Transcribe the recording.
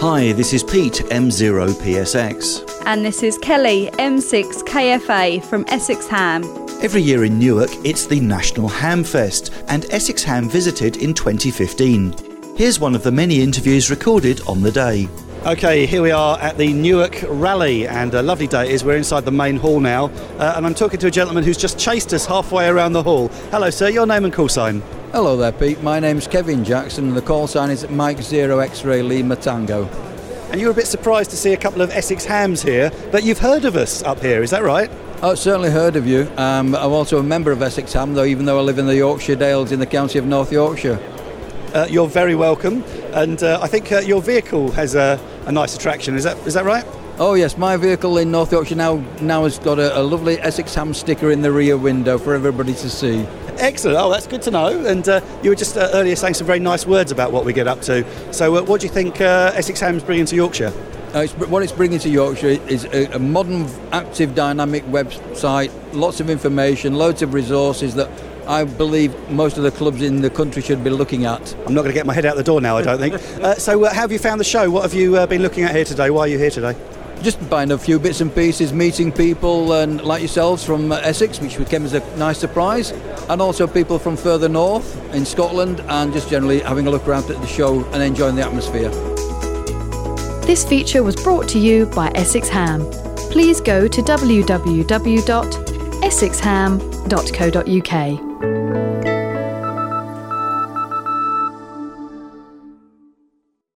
Hi, this is Pete, M0PSX. And this is Kelly, M6KFA from Essex Ham. Every year in Newark, it's the National Ham Fest, and Essex Ham visited in 2015. Here's one of the many interviews recorded on the day. Okay, here we are at the Newark Rally, and a lovely day it is. We're inside the main hall now, uh, and I'm talking to a gentleman who's just chased us halfway around the hall. Hello, sir, your name and call sign? Hello there, Pete. My name's Kevin Jackson, and the call sign is Mike Zero X-Ray Lima Tango. And you were a bit surprised to see a couple of Essex hams here, but you've heard of us up here, is that right? I've certainly heard of you. Um, I'm also a member of Essex Ham, though, even though I live in the Yorkshire Dales in the county of North Yorkshire. Uh, you're very welcome, and uh, I think uh, your vehicle has a, a, nice attraction. Is that is that right? Oh yes, my vehicle in North Yorkshire now now has got a, a lovely Essex Ham sticker in the rear window for everybody to see. Excellent. Oh, that's good to know. And uh, you were just uh, earlier saying some very nice words about what we get up to. So, uh, what do you think Essex Ham's bringing to Yorkshire? It's, what it's bringing to Yorkshire is a, a modern, active, dynamic website, lots of information, loads of resources that I believe most of the clubs in the country should be looking at. I'm not going to get my head out the door now, I don't think. uh, so, uh, how have you found the show? What have you uh, been looking at here today? Why are you here today? Just buying a few bits and pieces, meeting people and like yourselves from uh, Essex, which came as a nice surprise, and also people from further north in Scotland, and just generally having a look around at the show and enjoying the atmosphere. This feature was brought to you by Essex Ham. Please go to www.essexham.co.uk. Bye.